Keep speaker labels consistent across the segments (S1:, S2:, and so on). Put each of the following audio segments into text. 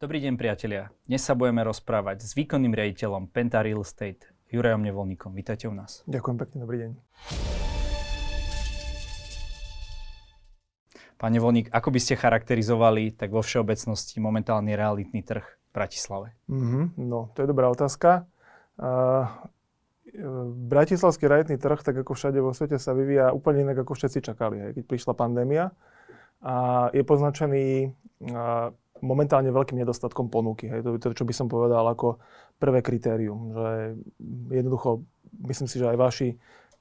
S1: Dobrý deň priatelia. Dnes sa budeme rozprávať s výkonným riaditeľom Penta Real Estate Jurajom Nevolníkom. Vítajte u nás.
S2: Ďakujem pekne, dobrý deň.
S1: Pán Nevolník, ako by ste charakterizovali tak vo všeobecnosti momentálny realitný trh v Bratislave?
S2: Mm-hmm, no, to je dobrá otázka. Uh, Bratislavský realitný trh, tak ako všade vo svete, sa vyvíja úplne inak, ako všetci čakali, aj keď prišla pandémia. A je poznačený uh, momentálne veľkým nedostatkom ponuky. Hej. To je to, čo by som povedal ako prvé kritérium. Že jednoducho, myslím si, že aj vaši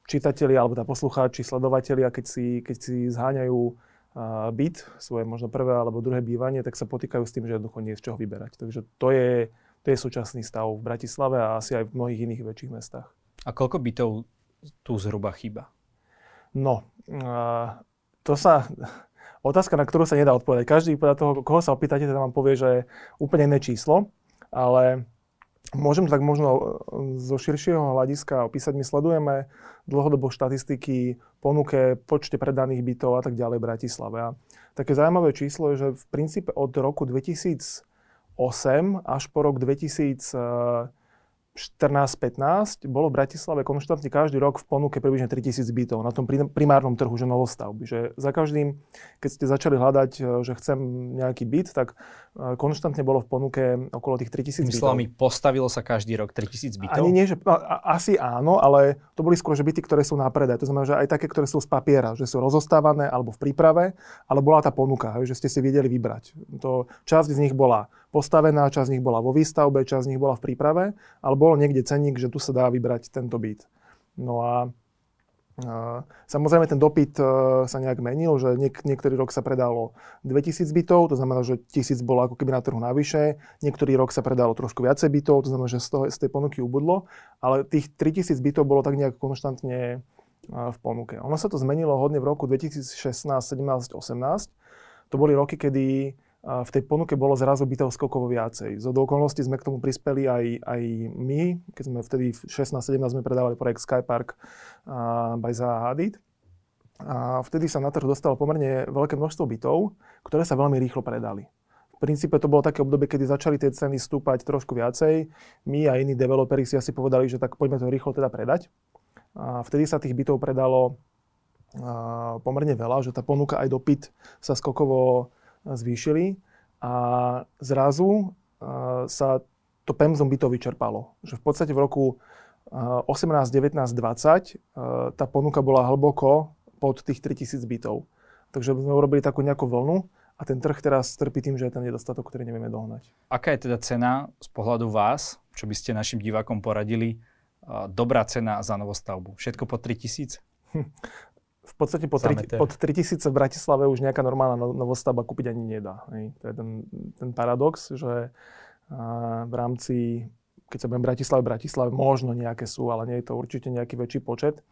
S2: čitatelia, alebo tá poslucháči, sledovatelia, keď si, keď si zháňajú uh, byt, svoje možno prvé alebo druhé bývanie, tak sa potýkajú s tým, že jednoducho nie je z čoho vyberať. Takže to je, to je súčasný stav v Bratislave a asi aj v mnohých iných väčších mestách.
S1: A koľko bytov tu zhruba chýba?
S2: No, uh, to sa otázka, na ktorú sa nedá odpovedať. Každý podľa toho, koho sa opýtate, teda vám povie, že je úplne iné číslo, ale môžem tak možno e, zo širšieho hľadiska opísať. My sledujeme dlhodobo štatistiky, ponuke, počte predaných bytov a tak ďalej v Bratislave. A také zaujímavé číslo je, že v princípe od roku 2008 až po rok 2000 14-15 bolo v Bratislave konštantne každý rok v ponuke približne 3000 bytov na tom primárnom trhu, že novostavby. Že za každým, keď ste začali hľadať, e, že chcem nejaký byt, tak e, konštantne bolo v ponuke okolo tých 3000 bytov.
S1: Slovami, postavilo sa každý rok 3000 bytov?
S2: Ani nie, že, a, asi áno, ale to boli skôr že byty, ktoré sú na predaj. To znamená, že aj také, ktoré sú z papiera, že sú rozostávané alebo v príprave, ale bola tá ponuka, že ste si vedeli vybrať. To, časť z nich bola postavená, časť z nich bola vo výstavbe, časť z nich bola v príprave, ale bolo niekde cenník, že tu sa dá vybrať tento byt. No a samozrejme, ten dopyt uh, sa nejak menil, že niek- niektorý rok sa predalo 2000 bytov, to znamená, že 1000 bolo ako keby na trhu navyše, niektorý rok sa predalo trošku viacej bytov, to znamená, že z, toho, z tej ponuky ubudlo, ale tých 3000 bytov bolo tak nejak konštantne uh, v ponuke. Ono sa to zmenilo hodne v roku 2016, 17, 18. To boli roky, kedy v tej ponuke bolo zrazu bytov skokovo viacej. Z okolností sme k tomu prispeli aj, aj my, keď sme vtedy v 16-17 sme predávali projekt Skypark uh, by Zaha Hadid. A vtedy sa na trh dostalo pomerne veľké množstvo bytov, ktoré sa veľmi rýchlo predali. V princípe to bolo také obdobie, kedy začali tie ceny stúpať trošku viacej. My a iní developeri si asi povedali, že tak poďme to rýchlo teda predať. A vtedy sa tých bytov predalo pomerne veľa, že tá ponuka aj dopyt sa skokovo zvýšili a zrazu sa to pemzom bytov vyčerpalo. Že v podstate v roku 18, 19, 20 tá ponuka bola hlboko pod tých 3000 bytov. Takže sme urobili takú nejakú vlnu a ten trh teraz trpí tým, že je ten nedostatok, ktorý nevieme dohnať.
S1: Aká je teda cena z pohľadu vás, čo by ste našim divákom poradili, dobrá cena za novostavbu? Všetko po 3000?
S2: v podstate po, 3, pod 3000 v Bratislave už nejaká normálna no, novostavba kúpiť ani nedá. Hej. To je ten, ten paradox, že v rámci, keď sa budem Bratislave, Bratislave, možno nejaké sú, ale nie je to určite nejaký väčší počet.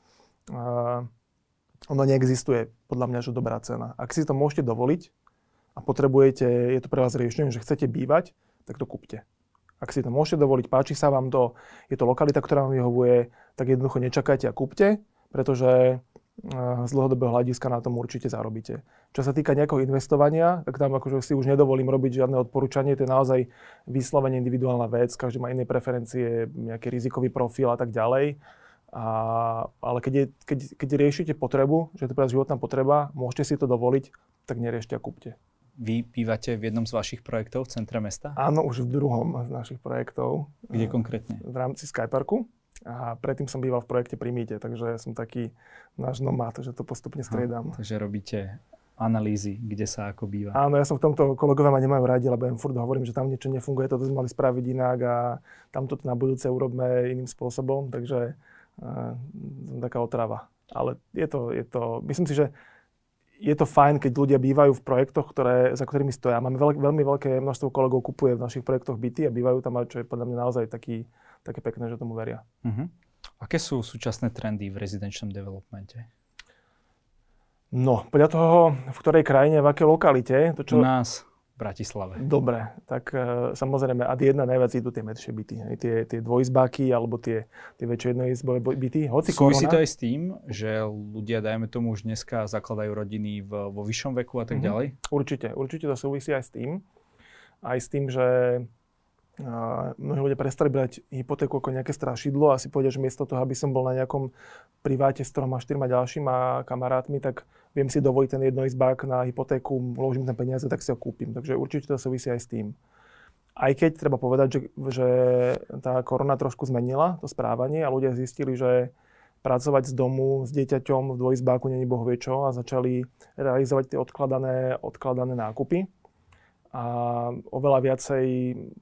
S2: Ono neexistuje podľa mňa, že dobrá cena. Ak si to môžete dovoliť a potrebujete, je to pre vás riešenie, že chcete bývať, tak to kúpte. Ak si to môžete dovoliť, páči sa vám to, je to lokalita, ktorá vám vyhovuje, tak jednoducho nečakajte a kúpte, pretože z dlhodobého hľadiska na tom určite zarobíte. Čo sa týka nejakého investovania, tak tam akože si už nedovolím robiť žiadne odporúčanie, to je naozaj vyslovene individuálna vec, každý má iné preferencie, nejaký rizikový profil a tak ďalej. A, ale keď, je, keď, keď riešite potrebu, že je to vás životná potreba, môžete si to dovoliť, tak neriešte a kúpte.
S1: Vy bývate v jednom z vašich projektov v centre mesta?
S2: Áno, už v druhom z našich projektov.
S1: Kde konkrétne?
S2: V rámci Skyparku. A predtým som býval v projekte Primíte, takže som taký náš nomad, že to postupne striedam.
S1: takže robíte analýzy, kde sa ako býva.
S2: Áno, ja som v tomto kolegovia ma nemajú radi, lebo im furt hovorím, že tam niečo nefunguje, toto sme mali spraviť inak a tamto na budúce urobme iným spôsobom, takže uh, som taká otrava. Ale je to, je to, myslím si, že je to fajn, keď ľudia bývajú v projektoch, ktoré, za ktorými stoja. Máme veľk, veľmi veľké množstvo kolegov kupuje v našich projektoch byty a bývajú tam, čo je podľa mňa naozaj taký, také pekné, že tomu veria. Uh-huh.
S1: Aké sú súčasné trendy v rezidenčnom developmente?
S2: No, podľa toho, v ktorej krajine, v akej lokalite.
S1: To, čo... U nás, v Bratislave.
S2: Dobre, tak uh, samozrejme, ad jedna najviac idú tie menšie byty. Hej, tie, tie dvojizbáky alebo tie, tie väčšie jednoizbové byty.
S1: Hoci Súvisí korona... to aj s tým, že ľudia, dajme tomu, už dneska zakladajú rodiny v, vo vyššom veku a tak uh-huh. ďalej?
S2: Určite, určite to súvisí aj s tým. aj s tým, že mnohí ľudia prestali brať hypotéku ako nejaké strašidlo a si povedia, že miesto toho, aby som bol na nejakom priváte s troma, štyrma ďalšíma kamarátmi, tak viem si dovoliť ten jednoizbák na hypotéku, uložím tam peniaze, tak si ho kúpim. Takže určite to súvisí aj s tým. Aj keď treba povedať, že, že tá korona trošku zmenila to správanie a ľudia zistili, že pracovať z domu s dieťaťom v dvojizbáku není boh vie a začali realizovať tie odkladané, odkladané nákupy a oveľa viacej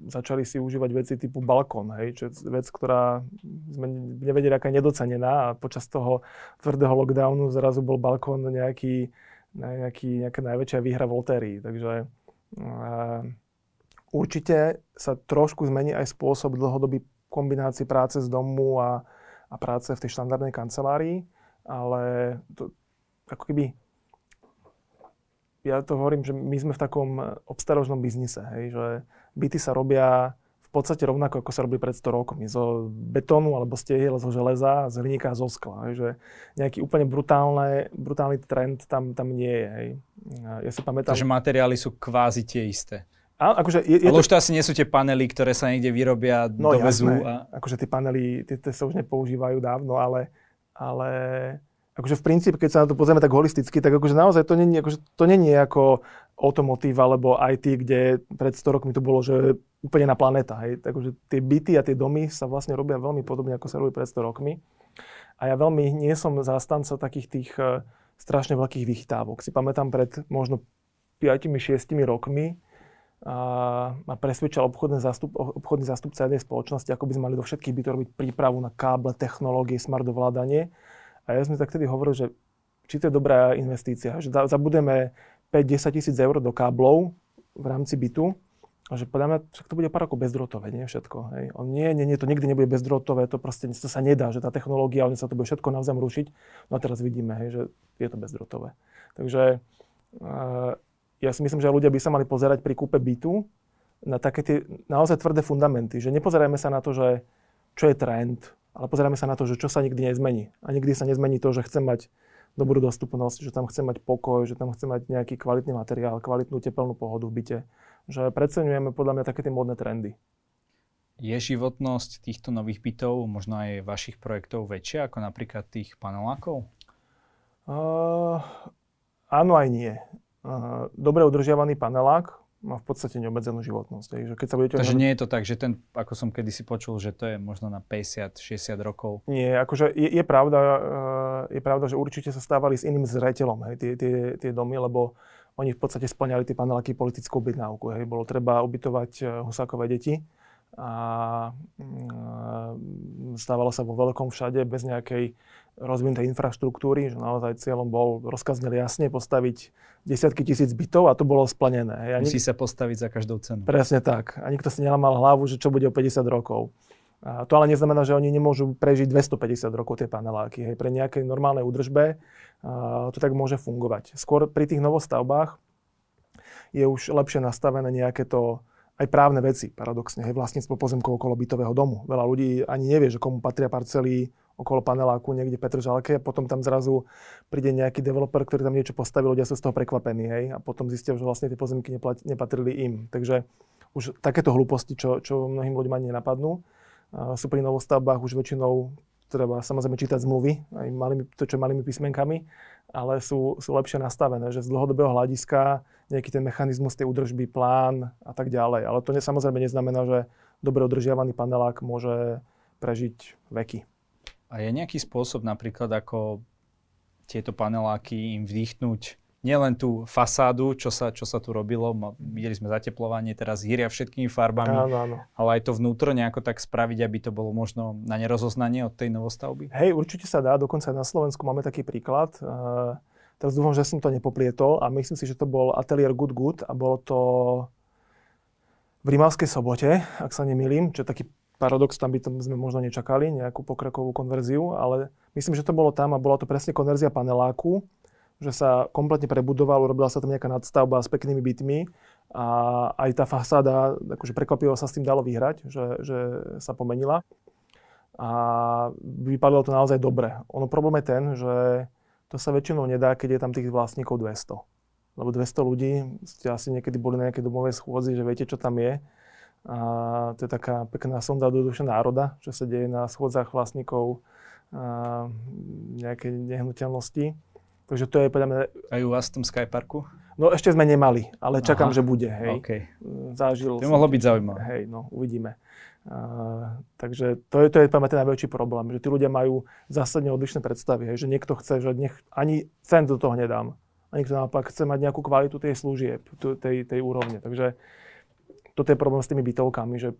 S2: začali si užívať veci typu balkón, hej, čo je vec, ktorá sme nevedeli, aká je nedocenená a počas toho tvrdého lockdownu zrazu bol balkón nejaký, nejaký, nejaká najväčšia výhra v lotérii. Takže uh, určite sa trošku zmení aj spôsob dlhodobý kombinácii práce z domu a, a práce v tej štandardnej kancelárii, ale to, ako keby ja to hovorím, že my sme v takom e, obstarožnom biznise, hej, že byty sa robia v podstate rovnako, ako sa robili pred 100 rokmi. Zo betónu alebo stehiel, zo železa, z hliníka a zo skla. Hej, že nejaký úplne brutálne, brutálny trend tam, tam nie je. Hej.
S1: Ja si pamätám... Takže materiály sú kvázi tie isté.
S2: A, akože je, je
S1: Ale to... už to asi nie sú tie panely, ktoré sa niekde vyrobia, no, dovezú. Jasné.
S2: A... Akože tie panely, tie, tie sa už nepoužívajú dávno, ale, ale akože v princípe, keď sa na to pozrieme tak holisticky, tak akože naozaj to není, akože to není ako automotív alebo IT, kde pred 100 rokmi to bolo, že úplne na planéta. Hej. Takže tie byty a tie domy sa vlastne robia veľmi podobne, ako sa robí pred 100 rokmi. A ja veľmi nie som zástanca takých tých uh, strašne veľkých vychytávok. Si pamätám pred možno 5-6 rokmi, a ma presvedčal obchodný, zastup, obchodný zastupca jednej spoločnosti, ako by sme mali do všetkých bytov robiť prípravu na káble, technológie, smart ovládanie. A ja som tak vtedy hovoril, že či to je dobrá investícia, že zabudeme 5-10 tisíc eur do káblov v rámci bytu a že podľa mňa však to bude pár rokov bezdrôtové, nie všetko. Hej. On nie, nie, nie, to nikdy nebude bezdrôtové, to proste to sa nedá, že tá technológia, on sa to bude všetko navzájom rušiť. No a teraz vidíme, hej, že je to bezdrôtové. Takže uh, ja si myslím, že ľudia by sa mali pozerať pri kúpe bytu na také tie naozaj tvrdé fundamenty, že nepozerajme sa na to, že čo je trend, ale pozeráme sa na to, že čo sa nikdy nezmení. A nikdy sa nezmení to, že chcem mať dobrú dostupnosť, že tam chcem mať pokoj, že tam chcem mať nejaký kvalitný materiál, kvalitnú tepelnú pohodu v byte. Že preceňujeme podľa mňa také tie módne trendy.
S1: Je životnosť týchto nových bytov, možno aj vašich projektov väčšia ako napríklad tých panelákov? Uh,
S2: áno aj nie. Uh, dobre udržiavaný panelák má v podstate neobmedzenú životnosť. Takže, keď sa budete
S1: Takže nie je to tak, že ten, ako som kedysi počul, že to je možno na 50-60 rokov.
S2: Nie, akože je, je, pravda, eh, je pravda, že určite sa stávali s iným zreteľom hej, tie, tie, tie domy, lebo oni v podstate splňali tie paneláky politickú objednávku. Hej. Bolo treba ubytovať eh, husákové deti a mm, stávalo sa vo veľkom všade bez nejakej rozvinutej infraštruktúry, že naozaj cieľom bol rozkazne jasne postaviť desiatky tisíc bytov a to bolo splnené.
S1: Ja Musí nik- sa postaviť za každou cenu.
S2: Presne tak. A nikto si nelamal hlavu, že čo bude o 50 rokov. A to ale neznamená, že oni nemôžu prežiť 250 rokov tie paneláky. Hej. Pre nejakej normálnej údržbe a to tak môže fungovať. Skôr pri tých novostavbách je už lepšie nastavené nejaké to aj právne veci, paradoxne, hej, vlastníctvo pozemkov okolo bytového domu. Veľa ľudí ani nevie, že komu patria parcely okolo paneláku niekde Petržalke a potom tam zrazu príde nejaký developer, ktorý tam niečo postavil, ľudia sú z toho prekvapení, hej, a potom zistia, že vlastne tie pozemky neplat, nepatrili im. Takže už takéto hlúposti, čo, čo mnohým ľuďom ani nenapadnú, uh, sú pri novostavbách už väčšinou treba samozrejme čítať zmluvy, aj malými, to, čo malými písmenkami, ale sú, sú lepšie nastavené, že z dlhodobého hľadiska nejaký ten mechanizmus tej údržby, plán a tak ďalej. Ale to ne, samozrejme neznamená, že dobre udržiavaný panelák môže prežiť veky.
S1: A je nejaký spôsob napríklad, ako tieto paneláky im vdýchnuť nielen tú fasádu, čo sa, čo sa tu robilo, videli sme zateplovanie, teraz hýria všetkými farbami, áno, áno. ale aj to vnútro nejako tak spraviť, aby to bolo možno na nerozoznanie od tej novostavby?
S2: Hej, určite sa dá, dokonca na Slovensku máme taký príklad. Uh, teraz dúfam, že som to nepoplietol a myslím si, že to bol ateliér Good Good a bolo to v Rimavskej sobote, ak sa nemýlim, čo je taký paradox, tam by to sme možno nečakali, nejakú pokrokovú konverziu, ale myslím, že to bolo tam a bola to presne konverzia paneláku že sa kompletne prebudoval, urobila sa tam nejaká nadstavba s peknými bytmi a aj tá fasáda, akože prekvapivo sa s tým dalo vyhrať, že, že sa pomenila. A vypadalo to naozaj dobre. Ono problém je ten, že to sa väčšinou nedá, keď je tam tých vlastníkov 200. lebo 200 ľudí, ste asi niekedy boli na nejakej domovej schôdzi, že viete, čo tam je. A to je taká pekná sonda do duše národa, čo sa deje na schôdzach vlastníkov a nejakej nehnuteľnosti. Takže to je podľa mňa...
S1: Aj u vás v tom Skyparku?
S2: No ešte sme nemali, ale čakám, Aha. že bude. Hej.
S1: Okay.
S2: Zážil
S1: to mohlo byť zaujímavé.
S2: Hej, no, uvidíme. Uh, takže to je, to je pamäť ten najväčší problém, že tí ľudia majú zásadne odlišné predstavy, hej, že niekto chce, že nech ani cent do toho nedám, a niekto naopak chce mať nejakú kvalitu tej služieb, tej, tej úrovne. Takže toto je problém s tými bytovkami, že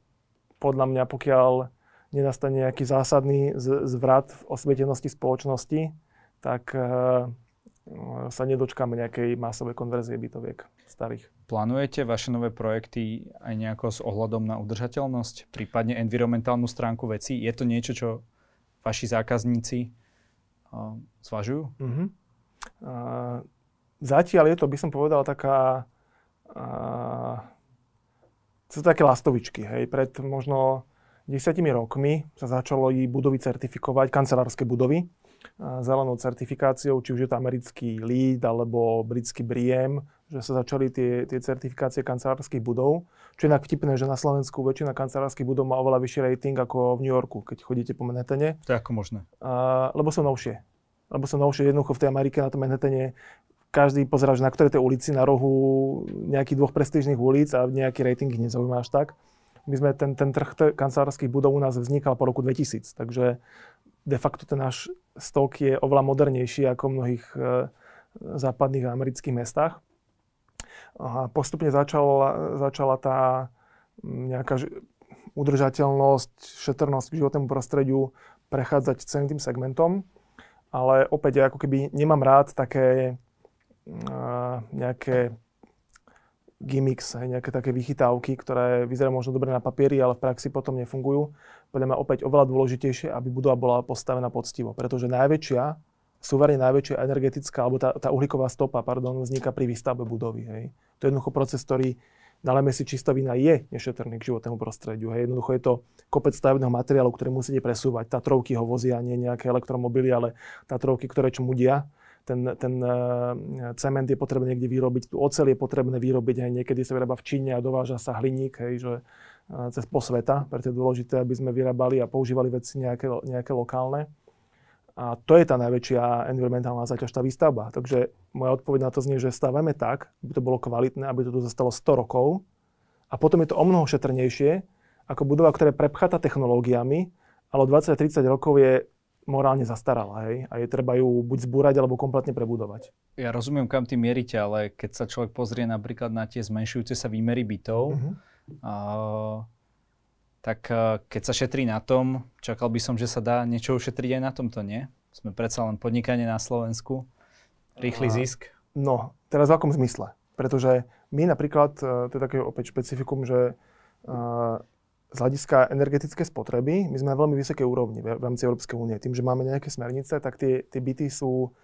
S2: podľa mňa, pokiaľ nenastane nejaký zásadný zvrat v osvietenosti spoločnosti, tak uh, sa nedočkáme nejakej masovej konverzie bytoviek starých.
S1: Plánujete vaše nové projekty aj nejako s ohľadom na udržateľnosť, prípadne environmentálnu stránku veci? Je to niečo, čo vaši zákazníci uh, zvažujú? Uh-huh.
S2: Uh, zatiaľ je to, by som povedal, taká... Uh, sú to také lastovičky. Hej. Pred možno desiatimi rokmi sa začalo i budovy certifikovať, kancelárske budovy zelenou certifikáciou, či už je to americký LEED alebo britský BRIEM, že sa začali tie, tie certifikácie kancelárskych budov. Čo je inak vtipné, že na Slovensku väčšina kancelárskych budov má oveľa vyšší rating ako v New Yorku, keď chodíte po Manhattane.
S1: To je ako možné?
S2: Uh, lebo sú novšie. Lebo sú novšie jednoducho v tej Amerike na tom Manhattane každý pozerá, že na ktorej tej ulici, na rohu nejakých dvoch prestížnych ulic a nejaký rating ich nezaujíma až tak. My sme ten, ten trh kancelárskych budov u nás vznikal po roku 2000, takže de facto ten náš stok je oveľa modernejší ako v mnohých e, západných a amerických mestách. A postupne začala, začala tá nejaká udržateľnosť, šetrnosť k životnému prostrediu prechádzať celým tým segmentom. Ale opäť ako keby nemám rád také nejaké gimmicks, hej, nejaké také vychytávky, ktoré vyzerajú možno dobre na papieri, ale v praxi potom nefungujú. Podľa mňa opäť oveľa dôležitejšie, aby budova bola postavená poctivo, pretože najväčšia, súverne najväčšia energetická, alebo tá, tá uhlíková stopa, pardon, vzniká pri výstavbe budovy. Hej. To je jednoducho proces, ktorý nalejme si čistovina je nešetrný k životnému prostrediu. Hej. Jednoducho je to kopec stavebného materiálu, ktorý musíte presúvať. Tatrovky ho vozia, nie nejaké elektromobily, ale tatrovky, ktoré čo mudia ten, ten uh, cement je potrebné niekde vyrobiť, tu ocel je potrebné vyrobiť, hej, niekedy sa vyrába v Číne a dováža sa hliník, hej, že uh, cez posveta, preto je dôležité, aby sme vyrábali a používali veci nejaké, nejaké lokálne. A to je tá najväčšia environmentálna záťaž, tá výstavba. Takže moja odpoveď na to znie, že stavíme tak, aby to bolo kvalitné, aby to tu zostalo 100 rokov a potom je to o mnoho šetrnejšie ako budova, ktorá je prepchatá technológiami, ale 20-30 rokov je morálne zastarala, hej, a je treba ju buď zbúrať, alebo kompletne prebudovať.
S1: Ja rozumiem, kam ty mierite, ale keď sa človek pozrie napríklad na tie zmenšujúce sa výmery bytov, uh-huh. a, tak keď sa šetrí na tom, čakal by som, že sa dá niečo ušetriť aj na tomto, nie? Sme predsa len podnikanie na Slovensku, rýchly zisk.
S2: No, teraz v akom zmysle? Pretože my napríklad, e, to je také opäť špecifikum, že z hľadiska energetické spotreby, my sme na veľmi vysokej úrovni v rámci Európskej únie. Tým, že máme nejaké smernice, tak tie, tie byty sú,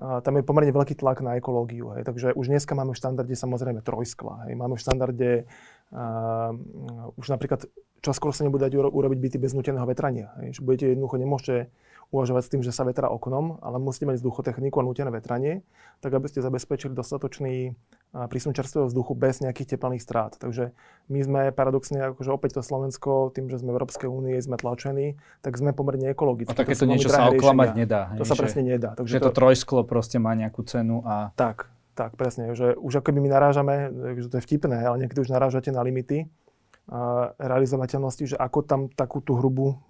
S2: tam je pomerne veľký tlak na ekológiu. Hej. Takže už dneska máme v štandarde samozrejme trojskla. Hej. Máme v štandarde uh, už napríklad čoskoro sa nebude dať urobiť byty bez nuteného vetrania. Hej. Že budete jednoducho nemôžete uvažovať s tým, že sa vetra oknom, ale musíte mať vzduchotechniku a nutené vetranie, tak aby ste zabezpečili dostatočný prísun čerstvého vzduchu bez nejakých teplných strát. Takže my sme paradoxne, akože opäť to Slovensko, tým, že sme v Európskej únie, sme tlačení, tak sme pomerne ekologickí.
S1: A takéto niečo sa oklamať nedá.
S2: To sa presne nedá.
S1: Takže to, to trojsklo proste má nejakú cenu a...
S2: Tak, tak, presne. Že už ako by my narážame, že to je vtipné, ale niekedy už narážate na limity realizovateľnosti, že ako tam takú tú hrubú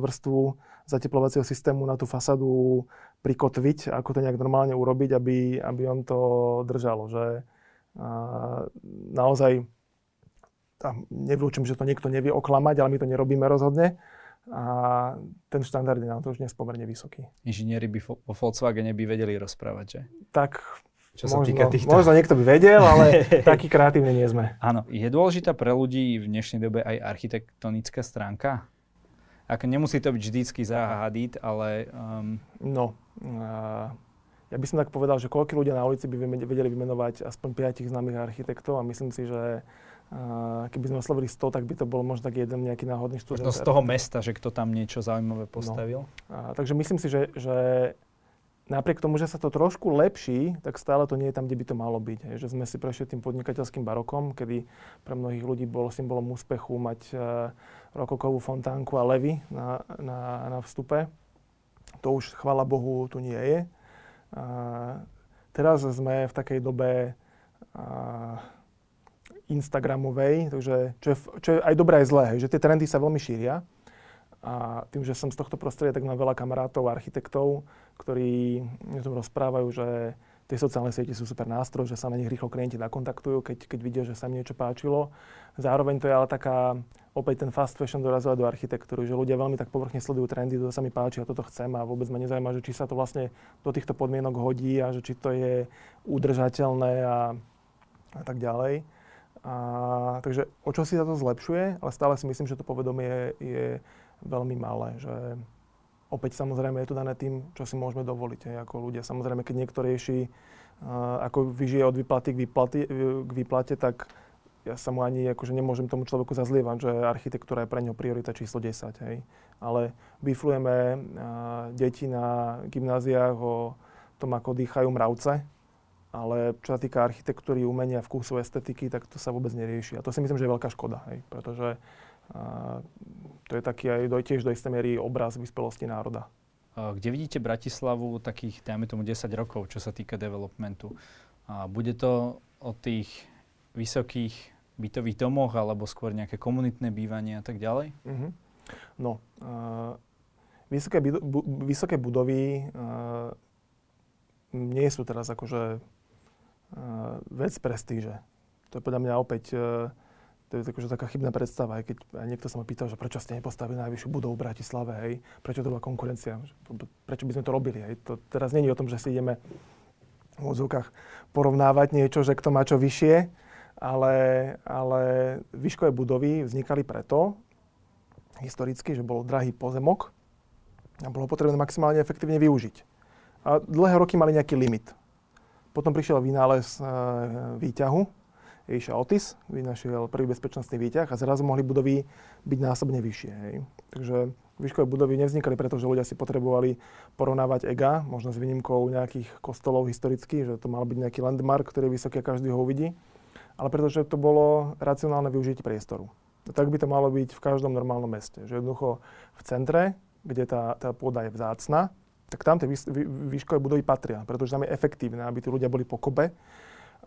S2: vrstvu zateplovacieho systému na tú fasadu prikotviť, ako to nejak normálne urobiť, aby, aby on to držalo. Že naozaj tam nevylúčim, že to niekto nevie oklamať, ale my to nerobíme rozhodne. A ten štandard je na to už dnes pomerne vysoký.
S1: Inžinieri by vo Volkswagene by vedeli rozprávať, že?
S2: Tak čo možno, sa týka týchto. Možno niekto by vedel, ale taký kreatívny nie sme.
S1: Áno. Je dôležitá pre ľudí v dnešnej dobe aj architektonická stránka? Ako nemusí to byť vždycky za hadit, ale... Um...
S2: No, uh, ja by som tak povedal, že koľko ľudia na ulici by vedeli vymenovať aspoň 5 známych architektov a myslím si, že uh, keby sme oslovili 100, tak by to bol možno tak jeden nejaký náhodný študent.
S1: Možno z toho mesta, že kto tam niečo zaujímavé postavil.
S2: No. Uh, takže myslím si, že, že napriek tomu, že sa to trošku lepší, tak stále to nie je tam, kde by to malo byť. Hej. Že sme si prešli tým podnikateľským barokom, kedy pre mnohých ľudí bolo symbolom úspechu mať uh, rokokovú fontánku a levy na, na, na vstupe. To už, chvala Bohu, tu nie je. Teraz sme v takej dobe Instagramovej, takže čo je, čo je aj dobré, aj zlé, že tie trendy sa veľmi šíria. A tým, že som z tohto prostredia, tak mám veľa kamarátov, architektov, ktorí mi tom rozprávajú, že tie sociálne siete sú super nástroj, že sa na nich rýchlo klienti nakontaktujú, keď, keď vidia, že sa mi niečo páčilo. Zároveň to je ale taká, opäť ten fast fashion dorazuje do architektúry, že ľudia veľmi tak povrchne sledujú trendy, to sa mi páči a toto chcem a vôbec ma nezaujíma, že či sa to vlastne do týchto podmienok hodí a že či to je udržateľné a, a tak ďalej. A, takže o čo si sa to zlepšuje, ale stále si myslím, že to povedomie je, je veľmi malé, že opäť samozrejme je to dané tým, čo si môžeme dovoliť aj ako ľudia. Samozrejme, keď niekto rieši, uh, ako vyžije od výplaty k, výplaty, k výplate, tak ja sa mu ani akože nemôžem tomu človeku zazlievať, že architektúra je pre ňo priorita číslo 10. Hej. Ale vyflujeme uh, deti na gymnáziách o tom, ako dýchajú mravce, ale čo sa týka architektúry, umenia, vkusu, estetiky, tak to sa vôbec nerieši. A to si myslím, že je veľká škoda, hej, pretože uh, to je taký aj do, tiež do istej miery obraz vyspelosti národa.
S1: Kde vidíte Bratislavu takých, dajme tomu, 10 rokov, čo sa týka developmentu? A bude to o tých vysokých bytových domoch, alebo skôr nejaké komunitné bývanie a tak ďalej? Uh-huh.
S2: No, uh, vysoké, bu, vysoké budovy uh, nie sú teraz akože uh, vec prestíže. To je podľa mňa opäť uh, to je akože taká chybná predstava, aj keď niekto sa ma pýtal, že prečo ste nepostavili najvyššiu budovu v Bratislave, hej, prečo to bola konkurencia, prečo by sme to robili, hej. To teraz není o tom, že si ideme v odzvukách porovnávať niečo, že kto má čo vyššie, ale, ale výškové budovy vznikali preto, historicky, že bol drahý pozemok a bolo potrebné maximálne efektívne využiť. A dlhé roky mali nejaký limit. Potom prišiel vynález e, výťahu, Eisha Otis vynašiel prvý bezpečnostný výťah a zrazu mohli budovy byť násobne vyššie. Hej. Takže výškové budovy nevznikali preto, že ľudia si potrebovali porovnávať EGA, možno s výnimkou nejakých kostolov historických, že to mal byť nejaký landmark, ktorý je vysoký a každý ho uvidí, ale pretože to bolo racionálne využitie priestoru. Tak by to malo byť v každom normálnom meste. Že jednoducho v centre, kde tá, tá pôda je vzácna, tak tam tie výškové budovy patria, pretože tam je efektívne, aby tí ľudia boli po kobe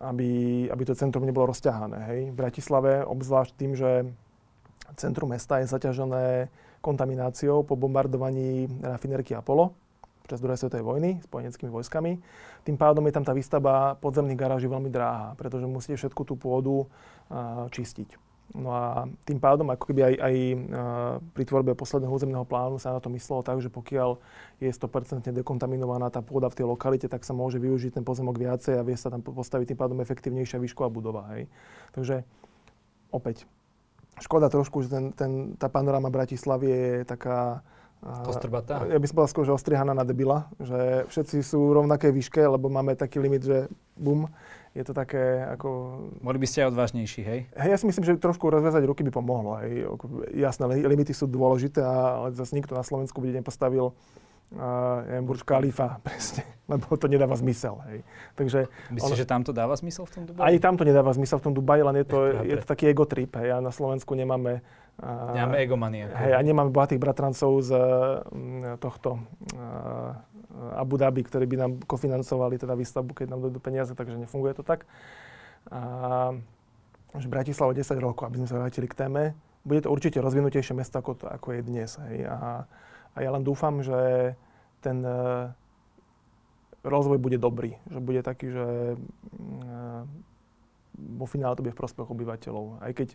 S2: aby, aby to centrum nebolo rozťahané. Hej. V Bratislave, obzvlášť tým, že centrum mesta je zaťažené kontamináciou po bombardovaní rafinerky Apollo počas druhej svetovej vojny s spojeneckými vojskami. Tým pádom je tam tá výstavba podzemných garáží veľmi dráha, pretože musíte všetku tú pôdu uh, čistiť. No a tým pádom, ako keby aj, aj pri tvorbe posledného územného plánu sa na to myslelo tak, že pokiaľ je 100% dekontaminovaná tá pôda v tej lokalite, tak sa môže využiť ten pozemok viacej a vie sa tam postaviť tým pádom efektívnejšia výšková budova. Hej. Takže opäť, škoda trošku, že ten, ten, tá panoráma Bratislavy je taká
S1: Kostrbatá?
S2: Ja by som povedal skôr, že ostrihaná na debila, že všetci sú rovnaké výške, lebo máme taký limit, že bum, je to také ako...
S1: Mohli by ste aj odvážnejší, hej?
S2: Hej, ja si myslím, že trošku rozvezať ruky by pomohlo. Hej. Jasné, limity sú dôležité, ale zase nikto na Slovensku by nepostavil uh, neviem, Burj Khalifa, presne, lebo to nedáva zmysel. Hej.
S1: Takže Myslíš, ono, že tam to dáva zmysel v tom Dubaji?
S2: Aj tam to nedáva zmysel v tom Dubaji, len je to, je to taký ego trip. Hej. A na Slovensku nemáme...
S1: Uh, nemáme egomanie.
S2: Hej, a nemáme bohatých bratrancov z uh, tohto uh, Abu Dhabi, ktorí by nám kofinancovali teda výstavbu, keď nám dojdú peniaze, takže nefunguje to tak. A, že Bratislava 10 rokov, aby sme sa vrátili k téme, bude to určite rozvinutejšie mesto, ako, to, ako je dnes. Hej. A, a ja len dúfam, že ten uh, rozvoj bude dobrý. Že bude taký, že uh, vo finále to bude v prospech obyvateľov. Aj keď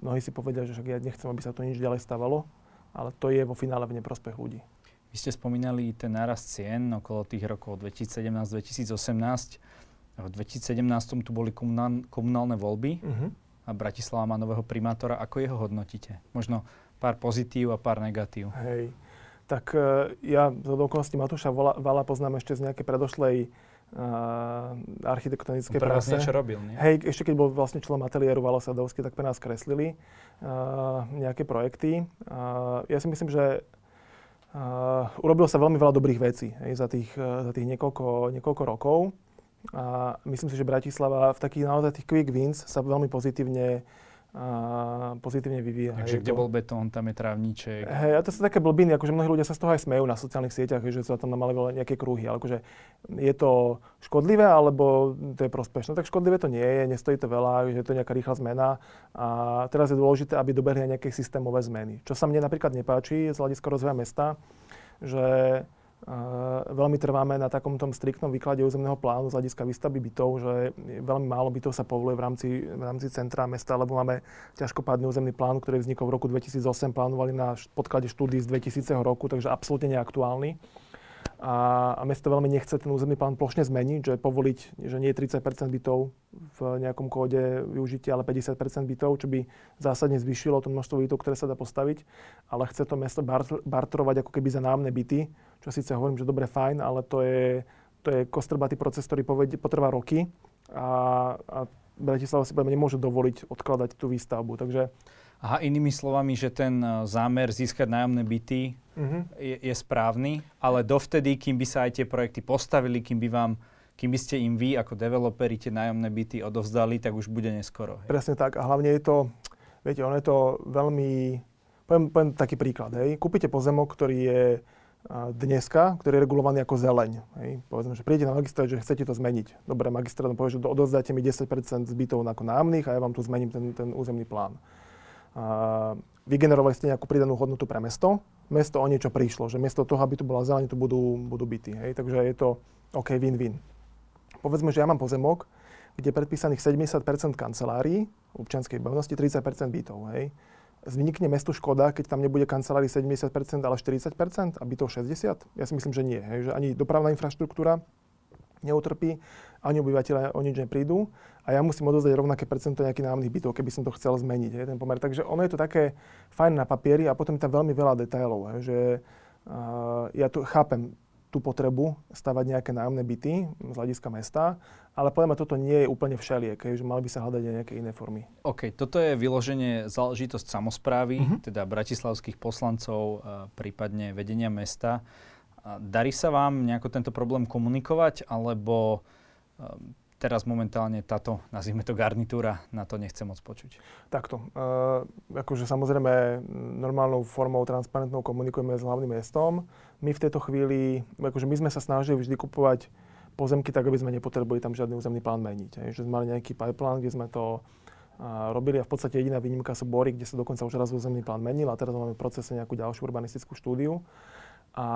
S2: mnohí si povedia, že však ja nechcem, aby sa to nič ďalej stavalo, ale to je vo finále v neprospech ľudí.
S1: Vy ste spomínali ten nárast cien okolo tých rokov 2017-2018. V 2017 tu boli komunálne voľby uh-huh. a Bratislava má nového primátora. Ako jeho hodnotíte? Možno pár pozitív a pár negatív.
S2: Hej. Tak uh, ja z okolností Matúša Vala, poznám ešte z nejakej predošlej uh, architektonickej
S1: pre práce. niečo robil, nie?
S2: Hej, ešte keď bol vlastne členom ateliéru Vala Sadovský, tak pre nás kreslili uh, nejaké projekty. Uh, ja si myslím, že Uh, urobilo sa veľmi veľa dobrých vecí hej, za tých, uh, za tých niekoľko, niekoľko rokov. A myslím si, že Bratislava v takých naozaj tých quick wins sa veľmi pozitívne a pozitívne vyvíja.
S1: Takže kde to... bol betón, tam je trávniček.
S2: Hej, a to sú také blbiny, akože mnohí ľudia sa z toho aj smejú na sociálnych sieťach, že sa tam namali nejaké kruhy, ale akože je to škodlivé, alebo to je prospešné. Tak škodlivé to nie je, nestojí to veľa, že je to nejaká rýchla zmena a teraz je dôležité, aby dobehli aj nejaké systémové zmeny. Čo sa mne napríklad nepáči z hľadiska rozvoja mesta, že veľmi trváme na takom tom striktnom výklade územného plánu z hľadiska výstavby bytov, že veľmi málo bytov sa povoluje v rámci, v rámci centra mesta, lebo máme ťažkopádny územný plán, ktorý vznikol v roku 2008, plánovali na podklade štúdí z 2000 roku, takže absolútne neaktuálny a, a mesto veľmi nechce ten územný plán plošne zmeniť, že povoliť, že nie je 30% bytov v nejakom kóde využitia, ale 50 bytov, čo by zásadne zvýšilo to množstvo bytov, ktoré sa dá postaviť, ale chce to mesto bartrovať ako keby za námne byty, čo síce hovorím, že dobre, fajn, ale to je, to je kostrbatý proces, ktorý povedie, potrvá roky a, a Bratislava si nemôže dovoliť odkladať tú výstavbu. Takže
S1: Aha, inými slovami, že ten e, zámer získať nájomné byty uh-huh. je, je správny, ale dovtedy, kým by sa aj tie projekty postavili, kým by vám kým by ste im vy ako developeri tie nájomné byty odovzdali, tak už bude neskoro.
S2: Hej. Presne tak. A hlavne je to, viete, ono je to veľmi, poviem, poviem taký príklad, hej. Kúpite pozemok, ktorý je dneska, ktorý je regulovaný ako zeleň. Hej. Povedzme, že prídete na magistrát, že chcete to zmeniť. Dobre, magistrát povie, že odovzdáte mi 10% zbytov ako nájomných a ja vám tu zmením ten, ten územný plán vygenerovali ste nejakú pridanú hodnotu pre mesto, mesto o niečo prišlo, že miesto toho, aby tu bola zeleň, tu budú, budú byty. Hej? Takže je to OK, win-win. Povedzme, že ja mám pozemok, kde je predpísaných 70% kancelárií, občianskej bavnosti 30 bytov. Hej? Vznikne mestu škoda, keď tam nebude kancelárií 70% ale 40% a bytov 60? Ja si myslím, že nie. Hej? Že ani dopravná infraštruktúra neutrpí, ani obyvateľe o nič neprídu a ja musím odozdať rovnaké percento nejakých nájomných bytov, keby som to chcel zmeniť, hej, ten pomer. Takže ono je to také fajn na papieri a potom je tam veľmi veľa detailov, hej, že uh, ja tu chápem tú potrebu stavať nejaké nájomné byty z hľadiska mesta, ale poviem, toto nie je úplne všeliek, že mali by sa hľadať aj nejaké iné formy.
S1: OK, toto je vyloženie záležitosť samozprávy, uh-huh. teda bratislavských poslancov, prípadne vedenia mesta. Darí sa vám nejako tento problém komunikovať, alebo uh, teraz momentálne táto, nazvime to garnitúra, na to nechce moc počuť?
S2: Takto. Uh, akože samozrejme normálnou formou transparentnou komunikujeme s hlavným mestom. My v tejto chvíli, akože my sme sa snažili vždy kupovať pozemky tak, aby sme nepotrebovali tam žiadny územný plán meniť. Že sme mali nejaký pipeline, kde sme to uh, robili a v podstate jediná výnimka sú bory, kde sa dokonca už raz územný plán menil a teraz máme v procese nejakú ďalšiu urbanistickú štúdiu. A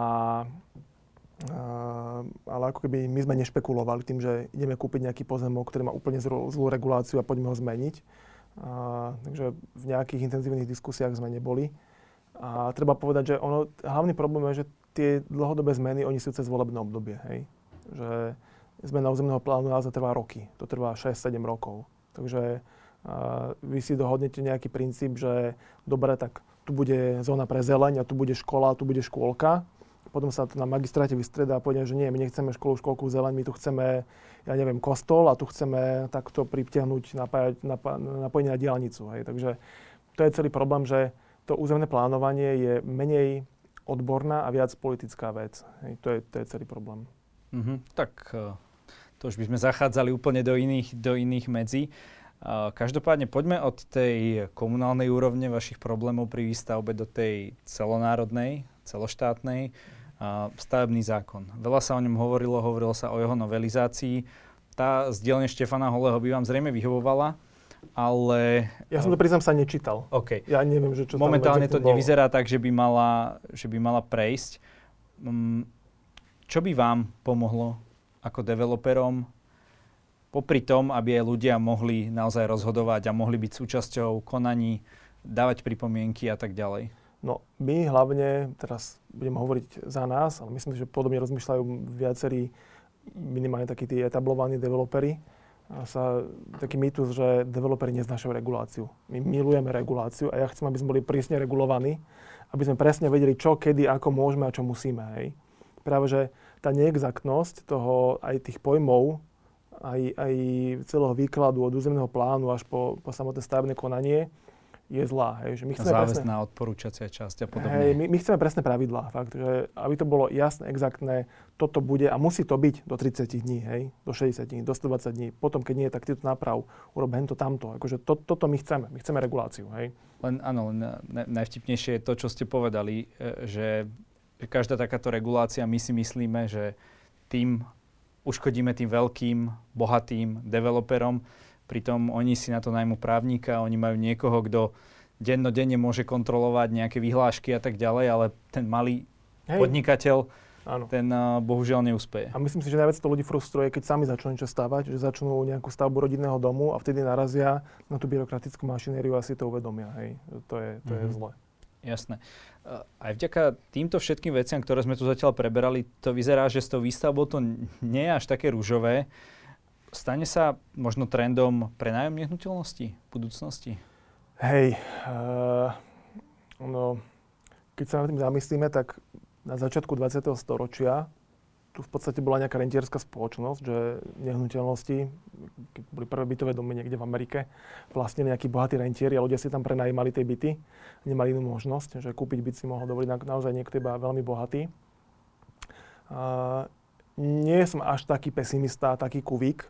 S2: ale ako keby my sme nešpekulovali tým, že ideme kúpiť nejaký pozemok, ktorý má úplne zlú, zlú reguláciu a poďme ho zmeniť. A, takže v nejakých intenzívnych diskusiách sme neboli. A treba povedať, že ono, hlavný problém je, že tie dlhodobé zmeny, oni sú cez volebné obdobie. Hej? Že zmena územného plánu naozaj trvá roky. To trvá 6-7 rokov. Takže a, vy si dohodnete nejaký princíp, že dobre, tak tu bude zóna pre zeleň a tu bude škola, tu bude škôlka potom sa na magistráte vystredá a povedia, že nie, my nechceme školu, školku, zeleň, my tu chceme, ja neviem, kostol a tu chceme takto pritiahnuť napájať, napojenie na diálnicu. Hej. Takže to je celý problém, že to územné plánovanie je menej odborná a viac politická vec. Hej. To, je, to je celý problém.
S1: Mm-hmm. Tak e, to už by sme zachádzali úplne do iných, do iných medzí. E, každopádne poďme od tej komunálnej úrovne vašich problémov pri výstavbe do tej celonárodnej, celoštátnej stavebný zákon. Veľa sa o ňom hovorilo, hovorilo sa o jeho novelizácii. Tá z dielne Štefana Holého by vám zrejme vyhovovala, ale...
S2: Ja som to priznám sa nečítal.
S1: OK.
S2: Ja neviem, že čo
S1: Momentálne to nevyzerá tak, že by mala, že by mala prejsť. Mm, čo by vám pomohlo ako developerom popri tom, aby aj ľudia mohli naozaj rozhodovať a mohli byť súčasťou konaní, dávať pripomienky a tak ďalej?
S2: No my hlavne, teraz budem hovoriť za nás, ale myslím, že podobne rozmýšľajú viacerí minimálne takí tí etablovaní developeri. A sa taký mýtus, že developeri neznášajú reguláciu. My milujeme reguláciu a ja chcem, aby sme boli prísne regulovaní, aby sme presne vedeli, čo, kedy, ako môžeme a čo musíme. Hej. Práve, že tá neexaktnosť toho aj tých pojmov, aj, aj celého výkladu od územného plánu až po, po samotné stavebné konanie, je zlá. Hej, že
S1: my chceme Záväzná presne, odporúčacia časť a podobne. Hej,
S2: my, my chceme presné pravidlá, fakt, že aby to bolo jasné, exaktné, toto bude a musí to byť do 30 dní, hej, do 60 dní, do 120 dní. Potom, keď nie tak ty to naprav, urob to tamto. Akože to, toto my chceme, my chceme reguláciu. Hej.
S1: Len áno, najvtipnejšie je to, čo ste povedali, e, že každá takáto regulácia, my si myslíme, že tým uškodíme tým veľkým, bohatým developerom, Pritom oni si na to najmú právnika, oni majú niekoho, kto dennodenne môže kontrolovať nejaké vyhlášky a tak ďalej, ale ten malý Hej. podnikateľ, Áno. ten uh, bohužiaľ neúspeje.
S2: A myslím si, že najviac to ľudí frustruje, keď sami začnú niečo stavať, že začnú nejakú stavbu rodinného domu a vtedy narazia na tú byrokratickú mašinériu a si to uvedomia. Hej. To je, to mm-hmm. je mhm. zle.
S1: Jasné. Aj vďaka týmto všetkým veciam, ktoré sme tu zatiaľ preberali, to vyzerá, že s tou výstavbou to nie je až také rúžové stane sa možno trendom prenájom nehnuteľností v budúcnosti?
S2: Hej, uh, no, keď sa nad tým zamyslíme, tak na začiatku 20. storočia tu v podstate bola nejaká rentierská spoločnosť, že nehnuteľnosti, keď boli prvé bytové domy niekde v Amerike, vlastne nejakí bohatí rentieri a ľudia si tam prenajímali tie byty, nemali inú možnosť, že kúpiť byt si mohol dovoliť na, naozaj niekto iba veľmi bohatý. Uh, nie som až taký pesimista, taký kuvík,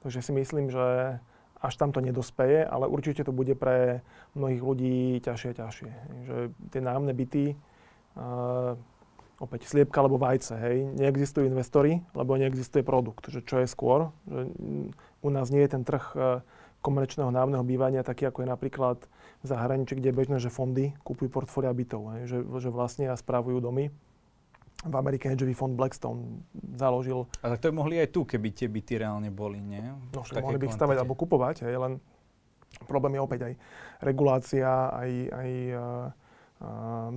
S2: Takže si myslím, že až tam to nedospeje, ale určite to bude pre mnohých ľudí ťažšie a ťažšie. Že tie nájomné byty, uh, opäť sliepka alebo vajce, hej, neexistujú investori, lebo neexistuje produkt. Že čo je skôr? Že u nás nie je ten trh uh, komerčného nájomného bývania taký, ako je napríklad v zahraničí, kde je bežné, že fondy kúpujú portfólia bytov, hej, že, že vlastne a spravujú domy v Amerike hedžový fond Blackstone založil.
S1: A tak to by mohli aj tu, keby tie byty reálne boli, nie?
S2: No, však mohli by ich stavať alebo kupovať, hej, len problém je opäť aj regulácia, aj, aj uh,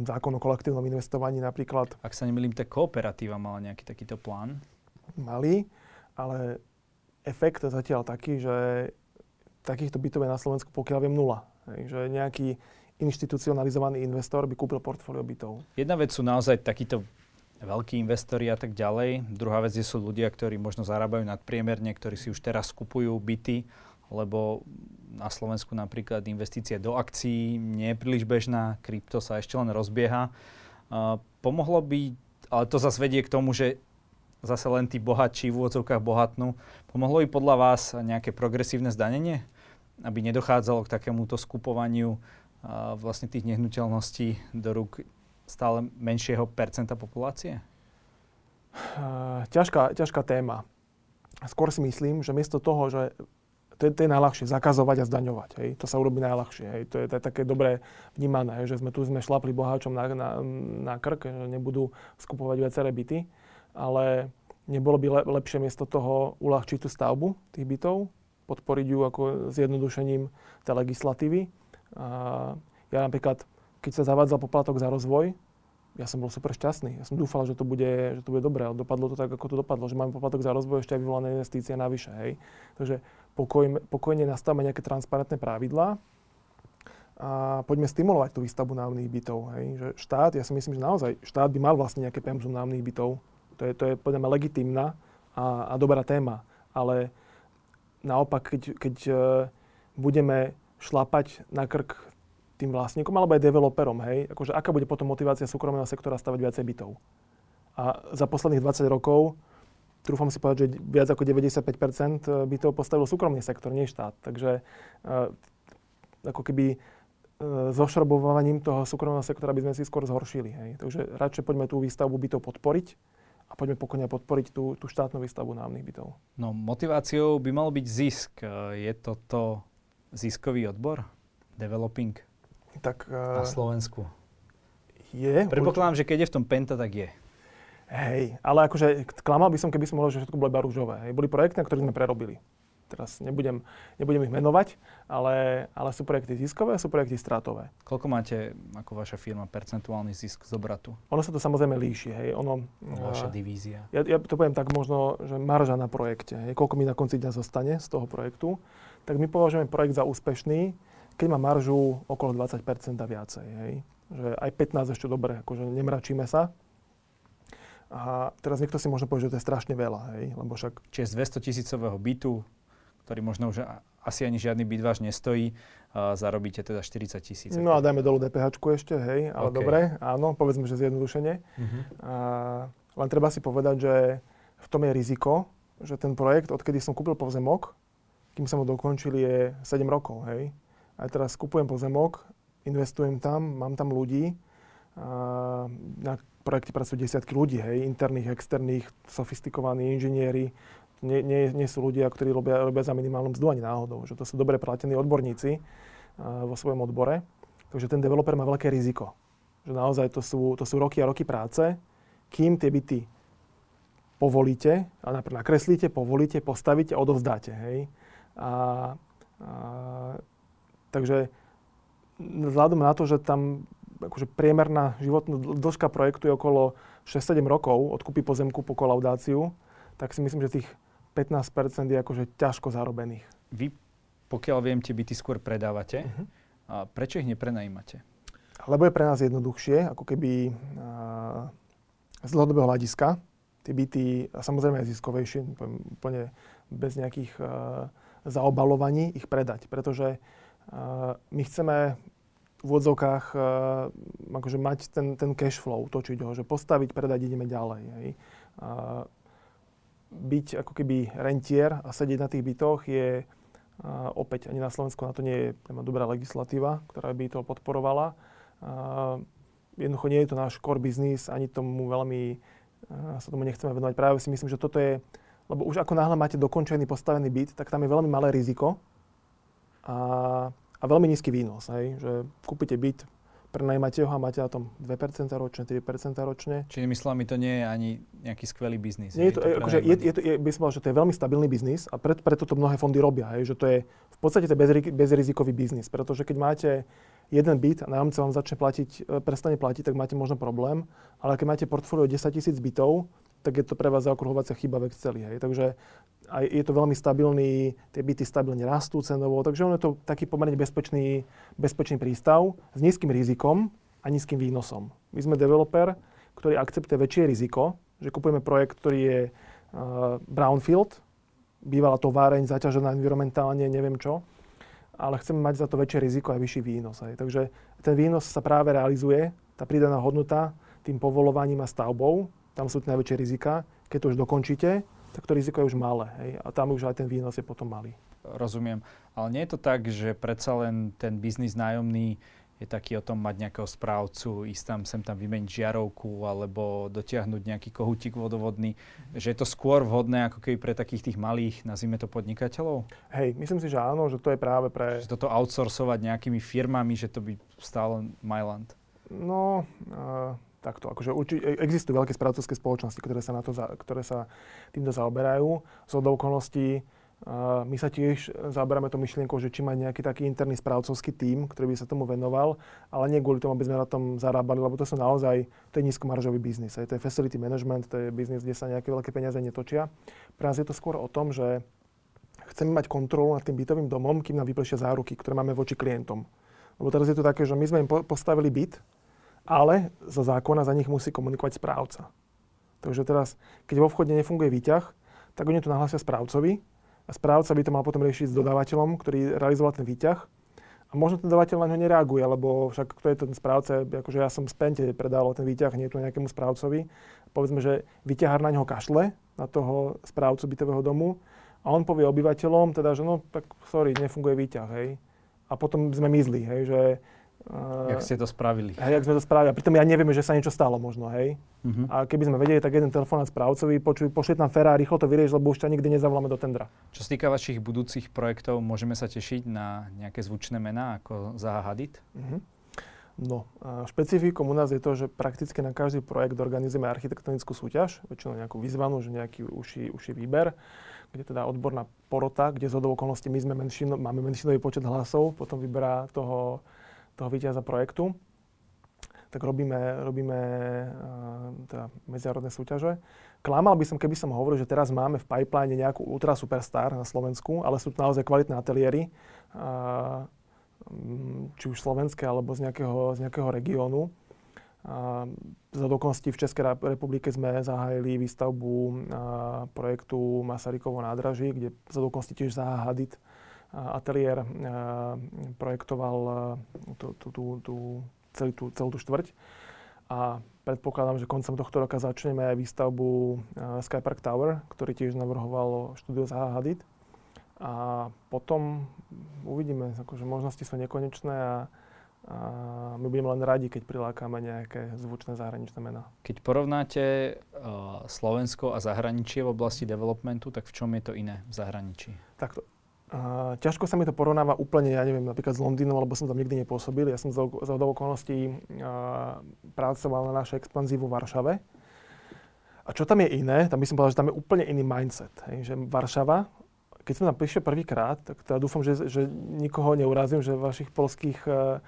S2: zákon o kolektívnom investovaní napríklad.
S1: Ak sa nemýlim, tak kooperatíva mala nejaký takýto plán?
S2: Mali, ale efekt je zatiaľ taký, že takýchto bytov je na Slovensku pokiaľ viem nula. Hej, že nejaký inštitucionalizovaný investor by kúpil portfólio bytov.
S1: Jedna vec sú naozaj takíto veľkí investori a tak ďalej. Druhá vec je, sú ľudia, ktorí možno zarábajú nadpriemerne, ktorí si už teraz kupujú byty, lebo na Slovensku napríklad investície do akcií nie je príliš bežná, krypto sa ešte len rozbieha. Uh, pomohlo by, ale to zase vedie k tomu, že zase len tí bohatší v úvodzovkách bohatnú. Pomohlo by podľa vás nejaké progresívne zdanenie? Aby nedochádzalo k takémuto skupovaniu uh, vlastne tých nehnuteľností do rúk stále menšieho percenta populácie?
S2: Uh, ťažká, ťažká téma. Skôr si myslím, že miesto toho, že to je, to je najľahšie, zakazovať a zdaňovať. Hej. To sa urobí najľahšie. Hej. To, je, to je také dobré vnímané, že sme tu sme šlapli boháčom na, na, na krk, že nebudú skupovať viaceré byty, ale nebolo by le, lepšie miesto toho uľahčiť tú stavbu tých bytov, podporiť ju ako zjednodušením tej legislatívy. A ja napríklad keď sa zavádzal poplatok za rozvoj, ja som bol super šťastný. Ja som dúfal, že to bude, že to bude dobré. Ale dopadlo to tak, ako to dopadlo, že máme poplatok za rozvoj ešte aj vyvolané investície navyše. Hej. Takže pokoj, pokojne nastavíme nejaké transparentné pravidlá a poďme stimulovať tú výstavbu nájomných bytov. Hej. Že štát, ja si myslím, že naozaj štát by mal vlastne nejaké pemzum nájomných bytov. To je, to je podľa mňa legitimná a, a dobrá téma. Ale naopak, keď, keď uh, budeme šlapať na krk tým vlastníkom alebo aj developerom, hej? Akože aká bude potom motivácia súkromného sektora stavať viacej bytov? A za posledných 20 rokov, trúfam si povedať, že viac ako 95% bytov postavil súkromný sektor, nie štát. Takže uh, ako keby uh, zošrobovaním toho súkromného sektora by sme si skôr zhoršili. Hej? Takže radšej poďme tú výstavbu bytov podporiť a poďme pokojne podporiť tú, tú štátnu výstavbu nájomných bytov.
S1: No motiváciou by mal byť zisk. Je toto ziskový odbor? Developing?
S2: Tak,
S1: uh, na Slovensku.
S2: Je.
S1: Predpokladám, že keď je v tom Penta, tak je.
S2: Hej, ale akože klamal by som, keby som mohol, že všetko bolo iba rúžové. Hej. Boli projekty, na ktoré sme prerobili. Teraz nebudem, nebudem ich menovať, ale, ale sú projekty ziskové sú projekty stratové.
S1: Koľko máte ako vaša firma percentuálny zisk z obratu?
S2: Ono sa to samozrejme líši. Hej. Ono,
S1: vaša uh, divízia?
S2: Ja, ja to poviem tak možno, že marža na projekte. Hej. Koľko mi na konci dňa zostane z toho projektu. Tak my považujeme projekt za úspešný, keď má maržu okolo 20% a viacej. Hej. Že aj 15 ešte dobre, akože nemračíme sa. A teraz niekto si možno povie, že to je strašne veľa, hej, lebo však...
S1: Čiže z 200 tisícového bytu, ktorý možno už asi ani žiadny byt váš nestojí, uh, zarobíte teda 40 tisíc.
S2: No a dajme dolu DPH ešte, hej, ale okay. dobre, áno, povedzme, že zjednodušene. Uh-huh. A, len treba si povedať, že v tom je riziko, že ten projekt, odkedy som kúpil pozemok, kým som ho dokončil, je 7 rokov, hej. A teraz kupujem pozemok, investujem tam, mám tam ľudí, a na projekte pracujú desiatky ľudí, hej, interných, externých, sofistikovaní inžinieri, nie, nie, nie sú ľudia, ktorí robia, robia za minimálnu mzdu ani náhodou. Že to sú dobre platení odborníci uh, vo svojom odbore. Takže ten developer má veľké riziko. Že naozaj to sú, to sú roky a roky práce, kým tie byty povolíte, a napríklad nakreslíte, povolíte, postavíte a odovzdáte. Hej. A, a, takže vzhľadom na to, že tam akože priemerná životná dĺžka projektu je okolo 6-7 rokov od kúpy pozemku po kolaudáciu, tak si myslím, že tých 15% je akože ťažko zarobených.
S1: Vy, pokiaľ viem, tie byty skôr predávate. Uh-huh. A prečo ich neprenajímate?
S2: Lebo je pre nás jednoduchšie, ako keby z dlhodobého hľadiska. Tie byty, a samozrejme aj ziskovejšie, úplne bez nejakých uh, zaobalovaní, ich predať. Pretože my chceme v úvodzovkách uh, akože mať ten, ten cash flow, točiť ho, že postaviť, predať, ideme ďalej. Hej. Byť ako keby rentier a sedieť na tých bytoch je opäť ani na Slovensku na to nie je dobrá legislatíva, ktorá by to podporovala. Jednoducho nie je to náš core business, ani tomu veľmi sa tomu nechceme venovať. Práve si myslím, že toto je, lebo už ako náhle máte dokončený postavený byt, tak tam je veľmi malé riziko a, a veľmi nízky výnos. Hej? Že kúpite byt, prenajímate ho a máte na tom 2% ročne, 3% ročne.
S1: Čiže myslím, mi to nie je ani nejaký skvelý biznis.
S2: Nie je to, je to akože je, je, to, je, by som povedal, že to je veľmi stabilný biznis a pred, preto to mnohé fondy robia. Hej, že to je v podstate to bez, bezrizikový biznis, pretože keď máte jeden byt a nájomca vám začne platiť, e, prestane platiť, tak máte možno problém, ale keď máte portfólio 10 tisíc bytov, tak je to pre vás zaokruhovacia chyba v Exceli. Hej. Takže aj je to veľmi stabilný, tie byty stabilne rastú cenovo, takže on je to taký pomerne bezpečný, bezpečný prístav s nízkym rizikom a nízkym výnosom. My sme developer, ktorý akceptuje väčšie riziko, že kupujeme projekt, ktorý je uh, brownfield, bývalá továreň, zaťažená environmentálne, neviem čo, ale chceme mať za to väčšie riziko a vyšší výnos. Aj. Takže ten výnos sa práve realizuje, tá pridaná hodnota tým povolovaním a stavbou, tam sú tie najväčšie rizika. Keď to už dokončíte, tak to riziko je už malé. Hej? A tam už aj ten výnos je potom malý.
S1: Rozumiem. Ale nie je to tak, že predsa len ten biznis nájomný je taký o tom mať nejakého správcu, ísť tam, sem tam vymeniť žiarovku alebo dotiahnuť nejaký kohútik vodovodný, že je to skôr vhodné ako keby pre takých tých malých, nazvime to podnikateľov?
S2: Hej, myslím si, že áno, že to je práve pre...
S1: Že toto outsourcovať nejakými firmami, že to by stále Myland.
S2: No, uh, takto. Akože urči, e, existujú veľké správcovské spoločnosti, ktoré sa, na to za, ktoré sa týmto zaoberajú. Z okolností uh, my sa tiež zaoberáme to myšlienkou, že či má nejaký taký interný správcovský tím, ktorý by sa tomu venoval, ale nie kvôli tomu, aby sme na tom zarábali, lebo to sú naozaj, to je nízkomaržový biznis. To je facility management, to je biznis, kde sa nejaké veľké peniaze netočia. Pre nás je to skôr o tom, že chceme mať kontrolu nad tým bytovým domom, kým nám vyplešia záruky, ktoré máme voči klientom. Lebo teraz je to také, že my sme im postavili byt, ale zo zákona za nich musí komunikovať správca. Takže teraz, keď vo vchode nefunguje výťah, tak oni to nahlásia správcovi a správca by to mal potom riešiť s dodávateľom, ktorý realizoval ten výťah. A možno ten dodávateľ na ňo nereaguje, lebo však kto je ten správca, akože ja som z Pente predal ten výťah, nie tu nejakému správcovi. Povedzme, že výťahár na ňo kašle, na toho správcu bytového domu, a on povie obyvateľom, teda, že no, tak sorry, nefunguje výťah, hej. A potom sme mizli, hej, že
S1: Jak ste to spravili.
S2: Hej, jak sme to spravili. A pritom ja nevieme, že sa niečo stalo možno, hej. Uh-huh. A keby sme vedeli, tak jeden telefonát správcovi, počuj, pošli tam Ferrari, rýchlo to vyrieš, lebo už ťa nikdy nezavoláme do tendra.
S1: Čo sa týka vašich budúcich projektov, môžeme sa tešiť na nejaké zvučné mená ako Zaha Hadid? Uh-huh.
S2: No, špecifikom u nás je to, že prakticky na každý projekt organizujeme architektonickú súťaž, väčšinou nejakú vyzvanú, že nejaký uší, uší výber, kde teda odborná porota, kde z okolností my sme menšino, máme menšinový počet hlasov, potom vyberá toho toho víťaza projektu, tak robíme, robíme uh, teda medzinárodné súťaže. Klamal by som, keby som hovoril, že teraz máme v pipeline nejakú ultra superstar na Slovensku, ale sú to naozaj kvalitné ateliéry, uh, či už slovenské, alebo z nejakého, z nejakého regiónu. Uh, za dokonalosti v Českej republike sme zahájili výstavbu projektu Masarykovo nádraží, kde za dokonalosti tiež Zaha Hadid ateliér projektoval tú, tú, tú, tú, celú, tú, celú tú štvrť. A predpokladám, že koncom tohto roka začneme aj výstavbu Skypark Tower, ktorý tiež navrhoval štúdio Zaha Hadid. A potom uvidíme, akože možnosti sú nekonečné a, a my budeme len radi, keď prilákame nejaké zvučné zahraničné mená.
S1: Keď porovnáte uh, Slovensko a zahraničie v oblasti developmentu, tak v čom je to iné v zahraničí?
S2: Takto. Ťažko sa mi to porovnáva úplne, ja neviem, napríklad s Londýnom, lebo som tam nikdy nepôsobil. Ja som za, za okolností pracoval na našej expanzii vo Varšave. A čo tam je iné, tam by som povedal, že tam je úplne iný mindset. Hej, že Varšava keď som tam prišiel prvýkrát, tak teda dúfam, že, že nikoho neurazím, že vašich polských uh,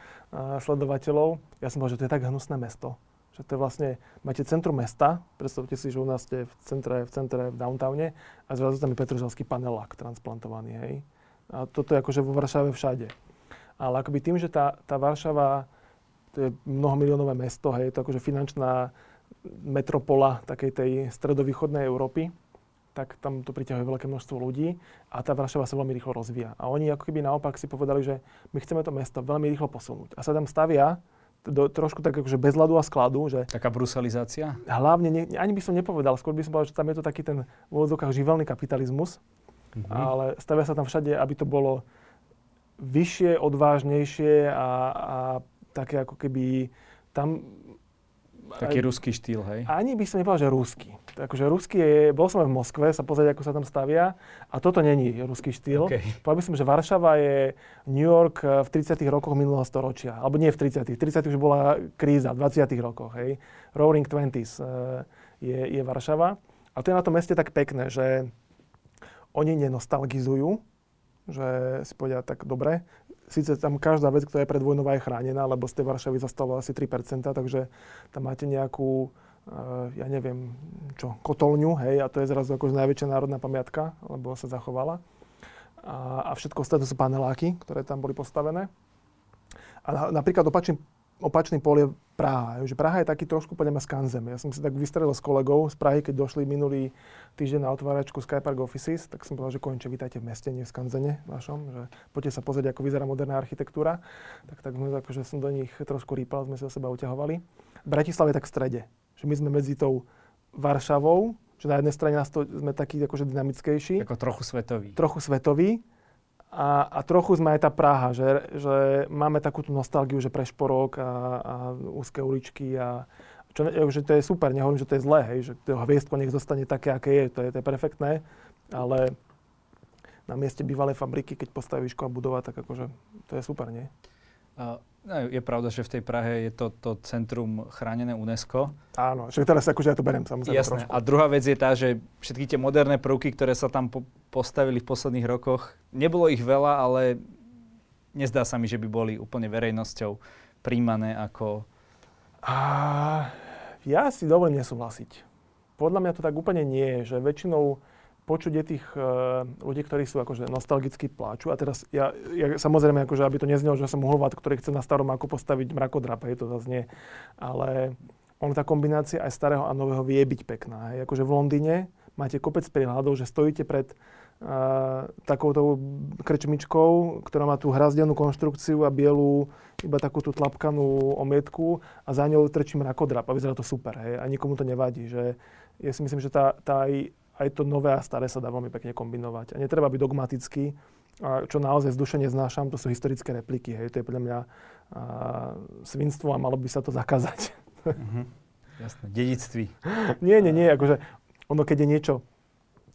S2: sledovateľov, ja som povedal, že to je tak hnusné mesto. Že to vlastne, máte centrum mesta, predstavte si, že u nás ste v centre, v centre, v downtowne a zrazu tam je Petržalský panelák transplantovaný, hej. A toto je akože vo Varšave všade. Ale akoby tým, že tá, tá Varšava, to je mnohomilionové mesto, hej, je to akože finančná metropola takej tej stredovýchodnej Európy, tak tam to priťahuje veľké množstvo ľudí a tá Varšava sa veľmi rýchlo rozvíja. A oni ako keby naopak si povedali, že my chceme to mesto veľmi rýchlo posunúť. A sa tam stavia do, trošku tak akože bez ľadu a skladu. Že
S1: Taká brusalizácia?
S2: Hlavne, ne, ani by som nepovedal, skôr by som povedal, že tam je to taký ten v úvodzovkách živelný kapitalizmus, mm-hmm. ale stavia sa tam všade, aby to bolo vyššie, odvážnejšie a, a také ako keby tam
S1: taký ruský štýl, hej?
S2: Ani by som nepovedal, že ruský. Akože ruský je, bol som aj v Moskve sa pozrieť, ako sa tam stavia a toto není ruský štýl. Okay. Povedal by som, že Varšava je New York v 30. rokoch minulého storočia. Alebo nie v 30. 30. už bola kríza, v 20. rokoch, hej. Roaring Twenties uh, je, je Varšava. A to je na tom meste tak pekné, že oni nenostalgizujú, že si povedia tak dobre, síce tam každá vec, ktorá je predvojnová, je chránená, lebo z tej Varšavy zostalo asi 3%, takže tam máte nejakú, ja neviem, čo, kotolňu, hej, a to je zrazu akože najväčšia národná pamiatka, lebo sa zachovala. A, a všetko ostatné sú paneláky, ktoré tam boli postavené. A na, napríklad opačným opačný pol je Praha. Že Praha je taký trošku podľa mňa skanzem. Ja som si tak vystrelil s kolegou z Prahy, keď došli minulý týždeň na otváračku Skypark Offices, tak som povedal, že konečne vítajte v meste, nie v skanzene vašom, že poďte sa pozrieť, ako vyzerá moderná architektúra. Tak, tak sme, akože som do nich trošku rýpal, sme sa seba uťahovali. Bratislav je tak v strede, že my sme medzi tou Varšavou, že na jednej strane nás to, sme takí akože dynamickejší.
S1: Ako trochu svetový.
S2: Trochu svetový a, a trochu sme aj tá Praha, že, že máme takú tú nostalgiu, že prešporok a, a úzke uličky a čo, že to je super, nehovorím, že to je zlé, hej, že to hviezdko nech zostane také, aké je, to je, to je perfektné, ale na mieste bývalej fabriky, keď postaví škola budova, tak akože to je super, nie?
S1: No, je pravda, že v tej Prahe je to, to centrum chránené UNESCO.
S2: Áno, že teraz akože ja to beriem samozrejme
S1: Jasné. Trošku. A druhá vec je tá, že všetky tie moderné prvky, ktoré sa tam po, postavili v posledných rokoch, nebolo ich veľa, ale nezdá sa mi, že by boli úplne verejnosťou príjmané ako...
S2: A ja si dovolím nesúhlasiť. Podľa mňa to tak úplne nie je, že väčšinou počuť je tých uh, ľudí, ktorí sú akože nostalgicky pláču. A teraz ja, ja samozrejme, akože, aby to neznelo, že som uhlovat, ktorý chce na starom ako postaviť mrakodrap, je to zase nie. Ale on tá kombinácia aj starého a nového vie byť pekná. Hej. Akože v Londýne máte kopec prihľadov, že stojíte pred uh, takouto krčmičkou, ktorá má tú hrazdenú konštrukciu a bielu iba takú tú tlapkanú omietku a za ňou trčí mrakodrap a vyzerá to super. Hej. A nikomu to nevadí. Že ja si myslím, že tá, tá aj aj to nové a staré sa dá veľmi pekne kombinovať. A netreba byť dogmatický. A čo naozaj z duše neznášam, to sú historické repliky. Hej. To je podľa mňa a, svinstvo a malo by sa to zakázať.
S1: Mm-hmm. Jasné, dedictví.
S2: nie, nie, nie. Akože ono, keď je niečo,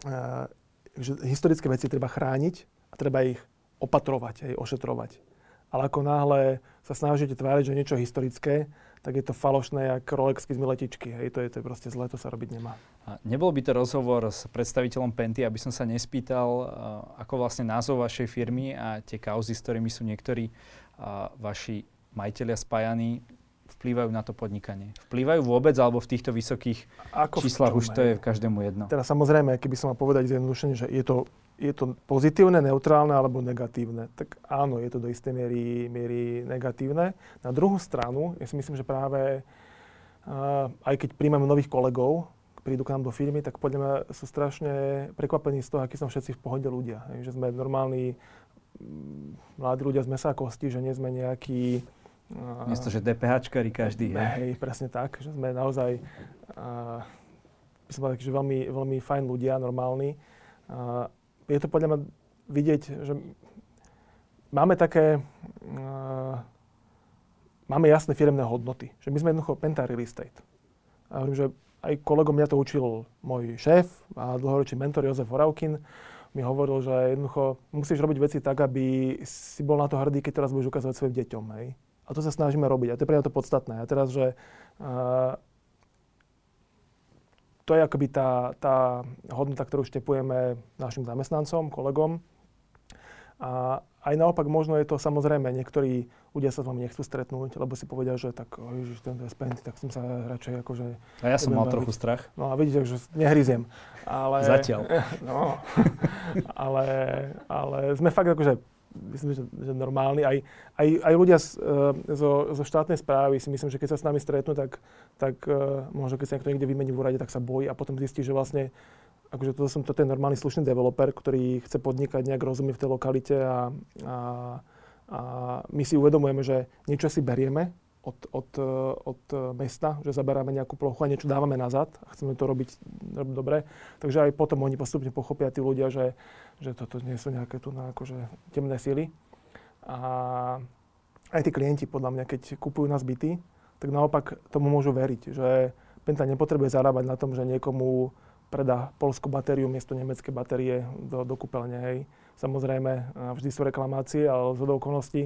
S2: a, že historické veci treba chrániť a treba ich opatrovať, hej, ošetrovať. Ale ako náhle sa snažíte tváriť, že niečo historické, tak je to falošné jak Rolexky z miletičky. Hej, to je, to je proste zlé, to sa robiť nemá.
S1: A nebol by to rozhovor s predstaviteľom Penty, aby som sa nespýtal, ako vlastne názov vašej firmy a tie kauzy, s ktorými sú niektorí vaši majiteľia spájaní, vplývajú na to podnikanie? Vplývajú vôbec, alebo v týchto vysokých Ako číslach už to je každému jedno?
S2: Teraz samozrejme, keby som mal povedať zjednodušene, že je to je to pozitívne, neutrálne alebo negatívne. Tak áno, je to do istej miery, miery negatívne. Na druhú stranu, ja si myslím, že práve uh, aj keď príjmame nových kolegov, prídu k nám do firmy, tak podľa mňa sú strašne prekvapení z toho, akí som všetci v pohode ľudia. Že sme normálni mladí ľudia z mesa kosti, že nie sme nejakí...
S1: Miesto, že DPHčkari každý
S2: je. Hej, presne tak, že sme naozaj uh, som taký, že veľmi, veľmi fajn ľudia, normálni. Uh, je to podľa mňa vidieť, že máme také... Uh, máme jasné firemné hodnoty. Že my sme jednoducho Penta Real Estate. A hovorím, že aj kolegom mňa to učil môj šéf a dlhoročný mentor Jozef Horavkin. Mi hovoril, že jednoducho musíš robiť veci tak, aby si bol na to hrdý, keď teraz budeš ukázať svojim deťom. Hej? A to sa snažíme robiť. A to je pre mňa to podstatné. A teraz, že uh, to je akoby tá, tá hodnota, ktorú štepujeme našim zamestnancom, kolegom. A aj naopak možno je to samozrejme, niektorí ľudia sa s vami nechcú stretnúť, lebo si povedia, že tak, ježiš, ten je spenty, tak som sa radšej akože...
S1: A ja som mal baviť. trochu strach.
S2: No a vidíte, že nehryziem. Ale,
S1: Zatiaľ.
S2: No, ale, ale sme fakt akože myslím, že, že normálni. Aj, aj, aj ľudia z, uh, zo, zo štátnej správy si myslím, že keď sa s nami stretnú, tak, tak uh, možno keď sa niekto niekde vymení v úrade, tak sa bojí a potom zistí, že vlastne akože toto som, toto je normálny slušný developer, ktorý chce podnikať nejak rozumie v tej lokalite a, a, a my si uvedomujeme, že niečo si berieme od, od, od mesta, že zaberáme nejakú plochu a niečo dávame nazad a chceme to robiť dobre. Takže aj potom oni postupne pochopia tí ľudia, že, že toto nie sú nejaké tu na akože temné sily. A aj tí klienti podľa mňa, keď kupujú nás byty, tak naopak tomu môžu veriť, že Penta nepotrebuje zarábať na tom, že niekomu predá polskú batériu miesto nemecké batérie do, do kúpeľne. Hej. Samozrejme, vždy sú reklamácie, ale z okolností,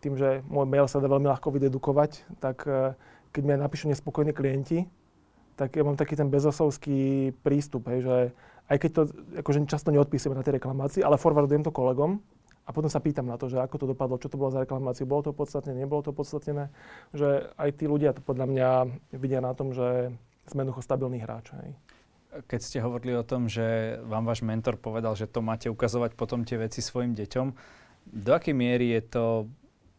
S2: tým, že môj mail sa dá veľmi ľahko vydedukovať, tak e, keď mi napíšu nespokojní klienti, tak ja mám taký ten bezosovský prístup, hej, že aj keď to akože často neodpísime na tej reklamácii, ale forwardujem to kolegom a potom sa pýtam na to, že ako to dopadlo, čo to bolo za reklamáciu, bolo to podstatné, nebolo to podstatnené, že aj tí ľudia to podľa mňa vidia na tom, že sme jednoducho stabilný hráč. Hej
S1: keď ste hovorili o tom, že vám váš mentor povedal, že to máte ukazovať potom tie veci svojim deťom, do akej miery je to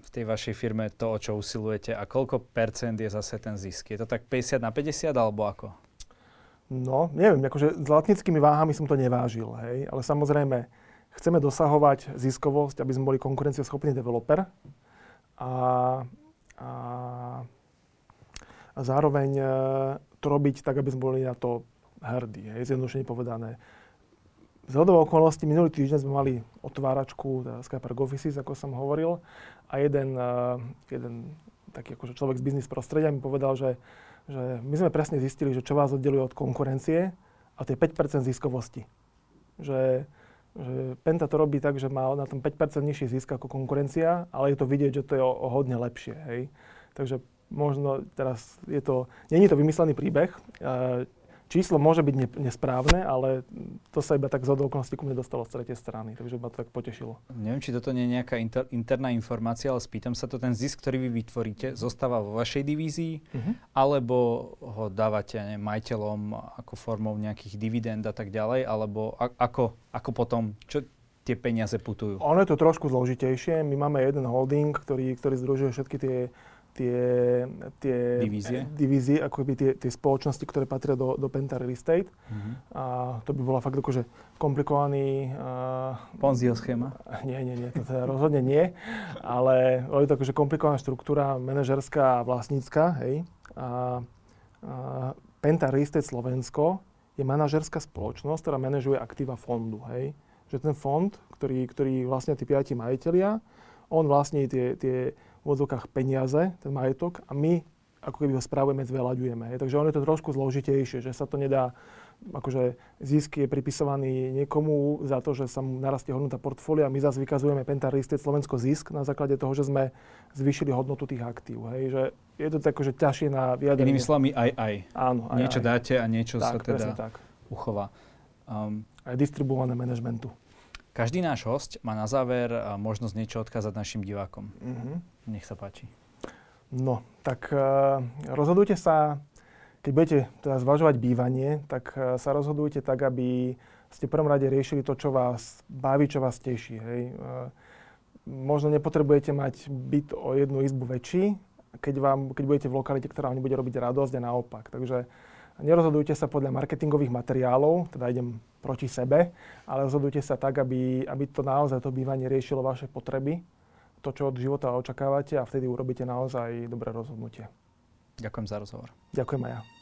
S1: v tej vašej firme to, o čo usilujete a koľko percent je zase ten zisk? Je to tak 50 na 50 alebo ako?
S2: No, neviem, akože s latnickými váhami som to nevážil, hej, ale samozrejme chceme dosahovať ziskovosť, aby sme boli konkurencioschopný developer a, a, a zároveň e, to robiť tak, aby sme boli na to hrdí, hej, zjednodušene povedané. Z hodou okolností minulý týždeň sme mali otváračku Skype Offices, ako som hovoril, a jeden, uh, jeden taký akože človek z biznis prostredia mi povedal, že, že my sme presne zistili, že čo vás oddeluje od konkurencie a to je 5% ziskovosti. Že, že Penta to robí tak, že má na tom 5% nižší zisk ako konkurencia, ale je to vidieť, že to je o, o hodne lepšie. Hej. Takže možno teraz je to, není to vymyslený príbeh, uh, Číslo môže byť nesprávne, ale to sa iba tak z okolností ku mne dostalo z tretej strany, takže ma to tak potešilo.
S1: Neviem, či toto nie je nejaká inter, interná informácia, ale spýtam sa to, ten zisk, ktorý vy vytvoríte, zostáva vo vašej divízii, uh-huh. alebo ho dávate ne, majiteľom ako formou nejakých dividend a tak ďalej, alebo a, ako, ako potom, čo tie peniaze putujú?
S2: Ono je to trošku zložitejšie. My máme jeden holding, ktorý, ktorý združuje všetky tie tie, tie
S1: divízie,
S2: divízie ako by tie, tie spoločnosti, ktoré patria do, do Penta Real Estate. Uh-huh. A to by bola fakt akože komplikovaný... Uh,
S1: Ponzio schéma?
S2: Nie, nie, nie, to teda rozhodne nie. Ale je to akože komplikovaná štruktúra, manažerská a vlastnícka, hej. A, a Penta Real Estate Slovensko je manažerská spoločnosť, ktorá manažuje aktíva fondu, hej. Že ten fond, ktorý, ktorý vlastne tí piati majiteľia, on vlastní tie, tie v peniaze, ten majetok, a my ako keby ho správujeme, zveľaďujeme. Takže ono je to trošku zložitejšie, že sa to nedá, akože zisk je pripisovaný niekomu za to, že sa mu narastie hodnota portfólia my zase vykazujeme Penta Slovensko zisk na základe toho, že sme zvýšili hodnotu tých aktív. Hej? Že je to tak, že ťažšie na vyjadrenie.
S1: Inými slovami aj aj.
S2: Áno,
S1: aj Niečo aj. dáte a niečo
S2: tak,
S1: sa teda
S2: tak.
S1: uchová.
S2: Um, aj distribuované manažmentu.
S1: Každý náš host má na záver možnosť niečo odkázať našim divákom. Uh-huh. Nech sa páči.
S2: No, tak uh, rozhodujte sa, keď budete teda zvažovať bývanie, tak uh, sa rozhodujte tak, aby ste v prvom rade riešili to, čo vás baví, čo vás teší. Hej. Uh, možno nepotrebujete mať byt o jednu izbu väčší, keď, vám, keď budete v lokalite, ktorá vám nebude robiť radosť a naopak. Takže nerozhodujte sa podľa marketingových materiálov, teda idem proti sebe, ale rozhodujte sa tak, aby, aby to naozaj to bývanie riešilo vaše potreby, to, čo od života očakávate a vtedy urobíte naozaj dobré rozhodnutie.
S1: Ďakujem za rozhovor.
S2: Ďakujem aj ja.